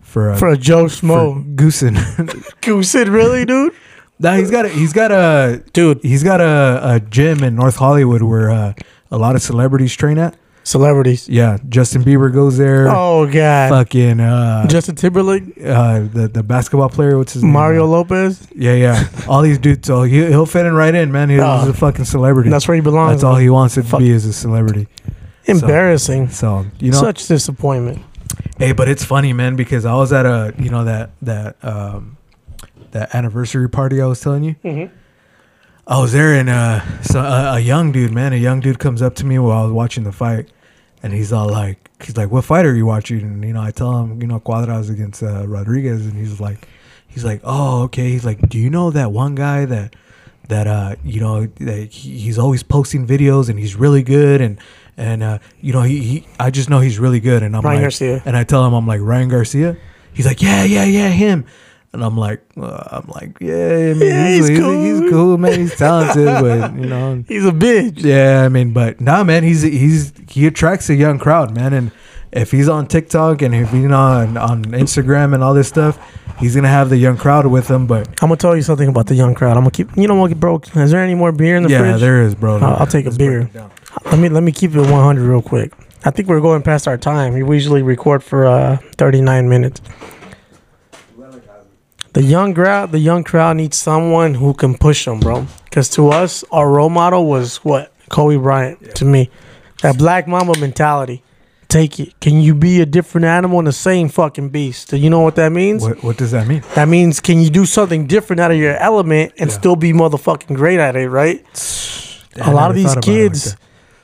for uh, For a Joe Schmo. Goossen. Goossen, really, dude? nah, he's got a he's got a Dude, he's got a, a gym in North Hollywood where uh, a lot of celebrities train at. Celebrities. Yeah, Justin Bieber goes there. Oh, God. Fucking uh, Justin Timberlake, uh, the the basketball player. What's his name? Mario name? Lopez. Yeah, yeah. All these dudes. So he he'll fit in right in, man. He's Oh. a fucking celebrity. That's where he belongs. That's all he wants it to Fuck. be is a celebrity. Embarrassing. So you know, Such disappointment. hey, but it's funny, man, because I was at a you know that that um that anniversary party I was telling you. Mhm. I was there, and uh, so a, a young dude, man, a young dude comes up to me while I was watching the fight, and he's all like, he's like, "What fight are you watching?" And you know, I tell him, you know, Cuadras against uh, Rodriguez, and he's like, he's like, "Oh, okay." He's like, "Do you know that one guy that that uh, you know, that he, he's always posting videos and he's really good and." And uh, you know, he, he I just know he's really good, and I'm Ryan like, Garcia. and I tell him I'm like Ryan Garcia. He's like, yeah, yeah, yeah, him. And I'm like, uh, I'm like, yeah, I mean, Yeah, he's, he's he's, cool. he's cool, man. He's talented, but you know, He's a bitch. yeah, I mean, but nah, man, he's he's he attracts a young crowd, man. And if he's on TikTok and if he's on on Instagram and all this stuff, he's gonna have the young crowd with him. But I'm gonna tell you something about the young crowd. I'm gonna keep. You know what, bro? Is there any more beer in the yeah, fridge? there is, bro. I'll- I'll take a beer. Let me let me keep it 100 real quick. I think we're going past our time. We usually record for uh 39 minutes. The young crowd, the young crowd needs someone who can push them, bro. Because to us, our role model was what Kobe Bryant. To me, that black mamba mentality. Take it. Can you be a different animal in the same fucking beast? Do you know what that means? What what does that mean? That means can you do something different out of your element and Yeah. still be motherfucking great at it, right? A lot of these kids.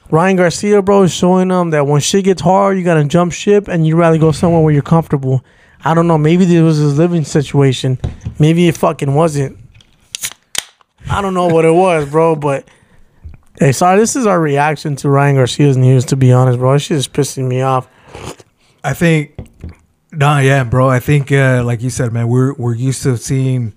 Ryan Garcia, bro, is showing them that when shit gets hard, you gotta jump ship and you rather go somewhere where you're comfortable. I don't know. Maybe this was his living situation. Maybe it fucking wasn't. I don't know what it was, bro. But hey, sorry. This is our reaction to Ryan Garcia's news. To be honest, bro, shit is pissing me off. I think, nah, yeah, bro. I think, uh, like you said, man, we're we're used to seeing,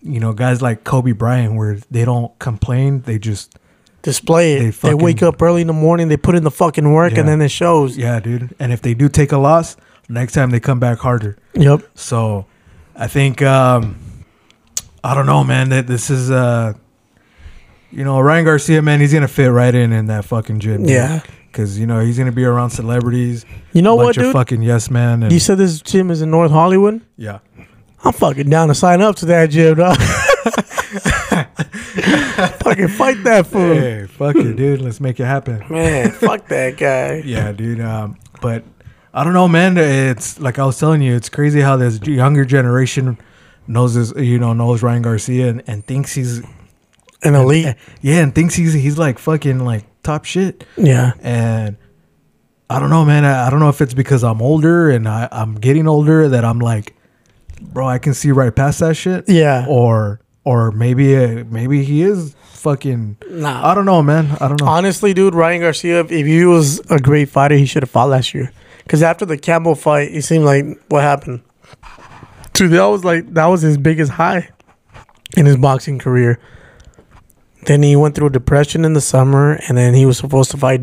you know, guys like Kobe Bryant, where they don't complain, they just, Display it. They They, wake up early in the morning. They put in the fucking work, Yeah. and then it shows. yeah, dude. And if they do take a loss, next time they come back harder. Yep. So, I think, um, I don't know, man. That this is, uh, you know, Ryan Garcia, man, he's gonna fit right in in that fucking gym. Yeah. because you know he's gonna be around celebrities, You know bunch what, of dude? fucking yes man, and You said this gym is in North Hollywood. yeah. I'm fucking down to sign up to that gym, dog. fucking fight that fool. Hey, fuck it, dude. Let's make it happen. Man, fuck that guy. Yeah, dude. Um, but I don't know, man. It's like I was telling you, it's crazy how this younger generation knows this, you know, knows Ryan Garcia and, and thinks he's An elite. yeah, and thinks he's he's like fucking like top shit. Yeah. And I don't know, man. I, I don't know if it's because I'm older and I, I'm getting older that I'm like bro, I can see right past that shit. Yeah. Or or maybe uh, maybe he is fucking. Nah. I don't know, man. I don't know. Honestly, dude, Ryan Garcia, if he was a great fighter, he should have fought last year. Because after the Campbell fight, it seemed like what happened. Dude, that was like that was his biggest high in his boxing career. Then he went through depression in the summer, and then he was supposed to fight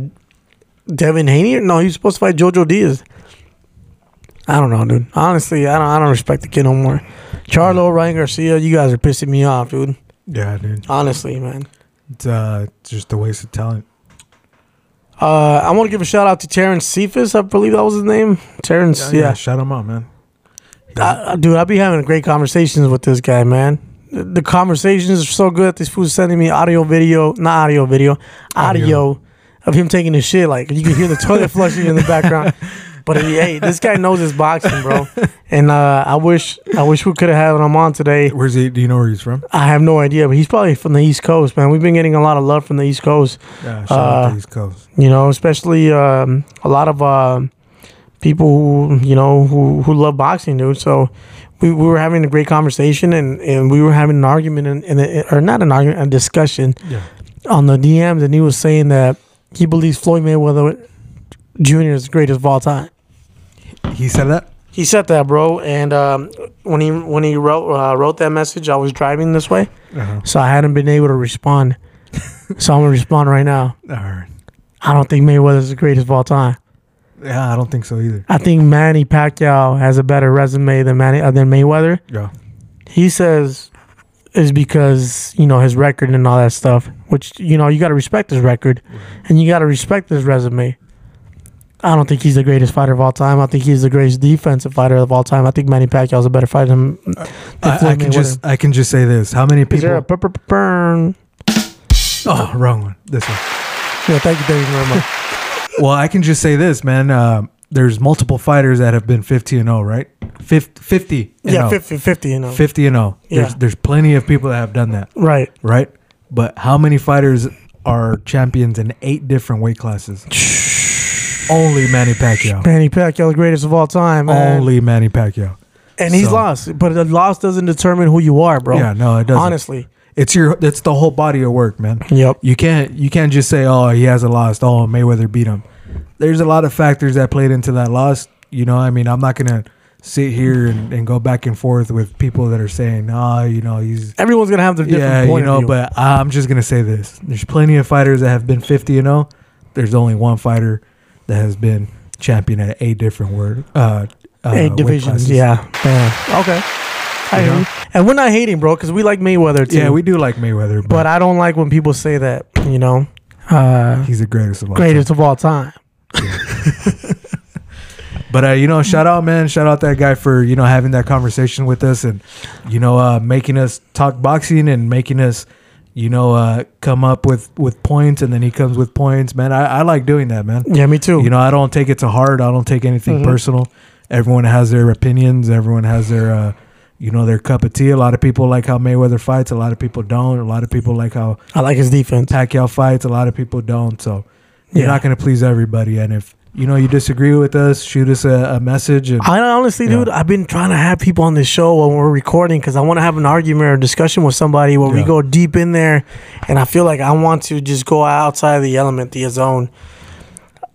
Devin Haney. No, he was supposed to fight Jojo Diaz. I don't know, dude. Honestly, I don't. I don't respect the kid no more. Charlo, Ryan Garcia, you guys are pissing me off, dude. yeah, dude. Honestly, man. It's uh, just a waste of talent. Uh, I want to give a shout out to Terrence Cephas. I believe that was his name. Terrence, yeah. Shout him out, man. I, I- dude, I've been having great conversations with this guy, man. The, the conversations are so good. This fool's sending me audio, video, not audio, video, audio, Audio. of him taking his shit. Like you can hear the toilet flushing in the background. But hey, this guy knows his boxing, bro. And uh, I wish, I wish we could have had him on today. Where's he? Do you know where he's from? I have no idea, but he's probably from the East Coast, man. We've been getting a lot of love from the East Coast. Yeah, shout out Uh, East Coast. you know, especially um, a lot of uh, people who you know who, who love boxing, dude. So we, we were having a great conversation, and, and we were having an argument, and in, in or not an argument, a discussion Yeah. on the DMs, and he was saying that he believes Floyd Mayweather Jr. is the greatest of all time. He said that. He said that, bro. And um, when he when he wrote uh, wrote that message, I was driving this way, Uh-huh. so I hadn't been able to respond. so I'm gonna respond right now. All right. I don't think Mayweather is the greatest of all time. Yeah, I don't think so either. I think Manny Pacquiao has a better resume than Manny uh, than Mayweather. Yeah. He says is because you know his record and all that stuff, which you know you got to respect his record, and you got to respect his resume. I don't think he's the greatest fighter of all time. I think he's the greatest defensive fighter of all time. I think Manny Pacquiao is a better fighter than, than I, I can just I can just say this. How many Is there a people? pur- burn? Oh, wrong one. This one. Yeah, thank you, thank you very much. Well, I can just say this, man. Uh, there's multiple fighters that have been 50 and 0, right? 50, 50 and yeah, 0. 50, 50, you know. 50 and 0. Yeah. There's there's plenty of people that have done that, Right. right? But how many fighters are champions in eight different weight classes? Only Manny Pacquiao. Manny Pacquiao, the greatest of all time, man. Only Manny Pacquiao. and he's so- lost, but the loss doesn't determine who you are, bro. Yeah, no, it doesn't. Honestly. It's your it's the whole body of work, man. Yep. You can't you can't just say, "Oh, he hasn't lost. Oh, Mayweather beat him." There's a lot of factors that played into that loss. You know, I mean, I'm not gonna sit here and, and go back and forth with people that are saying, "Ah, you know, he's Everyone's gonna have their different yeah, point you know." of view. But I'm just gonna say this: there's plenty of fighters that have been 50 and 0. There's only one fighter that has been champion at eight different word uh, uh eight divisions. Yeah. Damn. Okay. I know? And we're not hating, bro, because we like Mayweather too. yeah, we do like Mayweather, but, But I don't like when people say that. You know, uh, he's the greatest of all. greatest of all time. But uh, you know, shout out, man! Shout out that guy for you know having that conversation with us and you know uh, making us talk boxing and making us you know uh, come up with with points and then he comes with points, man. I, I like doing that, man. Yeah, me too. You know, I don't take it to heart. I don't take anything Mhm. personal. Everyone has their opinions. Everyone has their uh, you know their cup of tea. A lot of people like how Mayweather fights. A lot of people don't. A lot of people like how I like his defense. Pacquiao fights. A lot of people don't. So you're Yeah. not going to please everybody. And if you know you disagree with us, shoot us a, a message. And I honestly, Yeah. dude, I've been trying to have people on this show when we're recording because I want to have an argument or discussion with somebody where we go deep in there, and I feel like I want to just go outside of the element, the zone.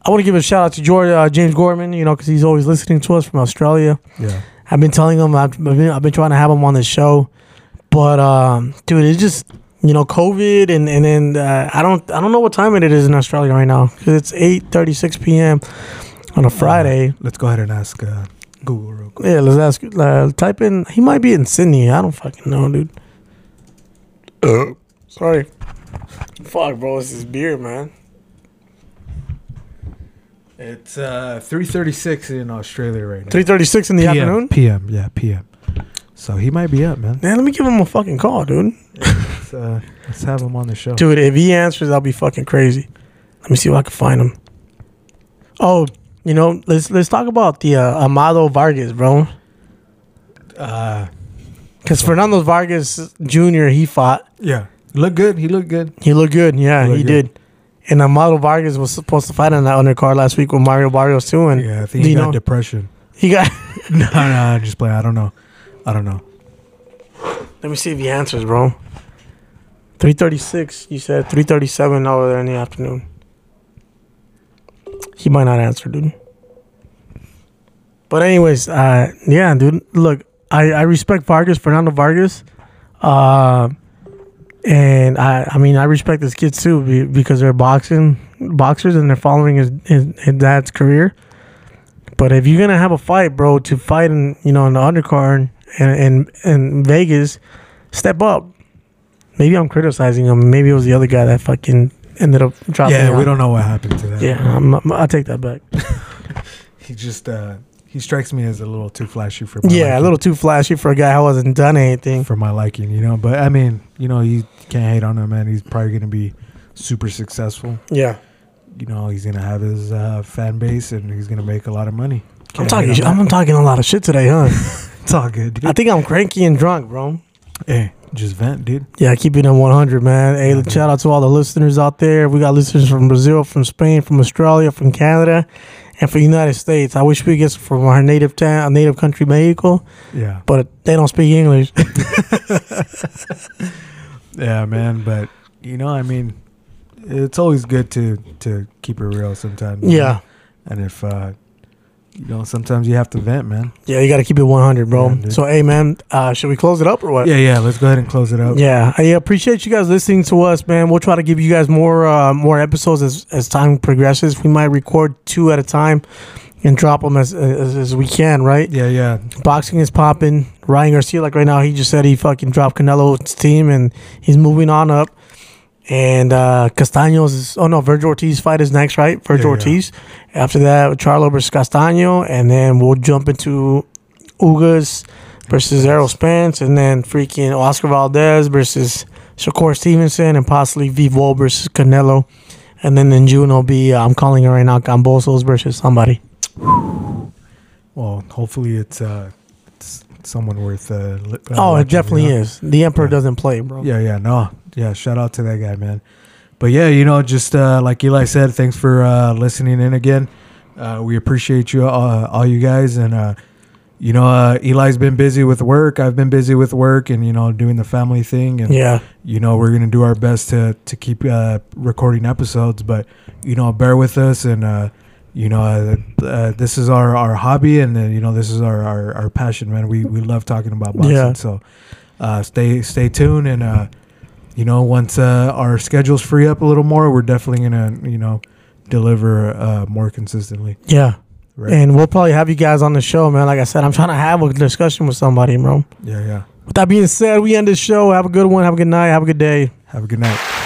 I want to give a shout out to George, uh, James Gorman, you know, because he's always listening to us from Australia. yeah, I've been telling him I've, I've been I've been trying to have him on the show, but um, dude, it's just you know COVID and and then uh, I don't I don't know what time it is in Australia right now because it's eight thirty six p.m. on a Friday. let's go ahead and ask uh, Google real quick. Yeah, let's ask. Uh, type in. He might be in Sydney. I don't fucking know, dude. Sorry. Fuck, bro. It's this beer, man. It's uh, three thirty six in Australia right now. Three thirty six in the PM, afternoon. PM, yeah, PM. So he might be up, man. Man, let me give him a fucking call, dude. Let's, uh, let's have him on the show. Dude, if he answers, I'll be fucking crazy. Let me see if I can find him. Oh, you know, let's let's talk about the uh, Amado Vargas, bro. Uh, Because Fernando Vargas Jr. he fought. yeah, look good. He looked good. He looked good. Yeah, He he, looked good. did. And Amado Vargas was supposed to fight on that undercard last week with Mario Barrios too. And Yeah, I think he got know- depression. he got no, no, just play. I don't know. I don't know. Let me see if he answers, bro. Three thirty six. You said three thirty seven over there in the afternoon. He might not answer, dude. But anyways, uh, yeah, dude. Look, I, I respect Vargas, Fernando Vargas, uh, and I I mean I respect his kids too because they're boxing boxers and they're following his, his his dad's career. But if you're gonna have a fight, bro, to fight in you know in the undercard and in, in Vegas, step up. Maybe I'm criticizing him. Maybe it was the other guy that fucking ended up dropping. Yeah, we out. don't know what happened to that. Yeah, I'm, I'm- I'll take that back. He just uh he strikes me as a little too flashy for my Yeah, a little too flashy for a guy who hasn't done anything. for my liking, you know. But I mean, you know, you can't hate on him, man. He's probably gonna be super successful. Yeah, You know, he's gonna have his uh, fan base and he's gonna make a lot of money. I'm talking. on I'm talking a lot of shit today, huh? It's all good, dude. I think I'm cranky and drunk, bro. Hey, just vent, dude. Yeah, keeping it 100, man. Hey, Yeah, shout out to all the listeners out there. We got listeners from Brazil, from Spain, from Australia, from Canada, and from the United States. I wish we get some from our native town, native country, Mexico, Yeah, but they don't speak English. yeah, man. But you know, I mean, it's always good to to keep it real sometimes. know? yeah, and if uh, you know, sometimes you have to vent, man. yeah, you got to keep it 100, bro. Yeah, so, hey, man, uh, should we close it up or what? Yeah, yeah. Let's go ahead and close it up. Yeah, I appreciate you guys listening to us, man. We'll try to give you guys more uh, more episodes as as time progresses. We might record two at a time and drop them as as, as we can, right? yeah, yeah. Boxing is popping. Ryan Garcia, like right now, he just said he fucking dropped Canelo's team and he's moving on up. And uh Castaños is oh no, Vergil Ortiz fight is next, right? Vergil Yeah, yeah. Ortiz. After that, Charlo versus Castaño, and then we'll jump into Ugas versus Errol Spence, and then freaking Oscar Valdez versus Shakur Stevenson, and possibly Bivol versus Canelo. And then in June will be uh, I'm calling it right now, Kambosos versus somebody. Well, hopefully it's uh, it's someone worth. Uh, li- uh, Oh, it definitely you know? is. The Emperor Yeah. doesn't play, bro. Yeah, yeah, no, yeah. Shout out to that guy, man. But yeah, you know, just uh, like Eli said, thanks for uh, listening in again. Uh, we appreciate you, uh, all you guys, and uh, you know, uh, Eli's been busy with work. I've been busy with work, and you know, doing the family thing, and Yeah. you know, we're gonna do our best to to keep uh, recording episodes. But you know, bear with us, and uh, you know, uh, uh, this is our, our hobby, and uh, you know, this is our, our, our passion, man. We we love talking about boxing, Yeah. so uh, stay stay tuned, and uh, you know, once uh, our schedules free up a little more, we're definitely gonna you know deliver uh, more consistently. Yeah. Right? And we'll probably have you guys on the show, man. Like I said, I'm trying to have a discussion with somebody, bro. yeah, yeah. With that being said, we end the show. Have a good one. Have a good night. Have a good day. Have a good night.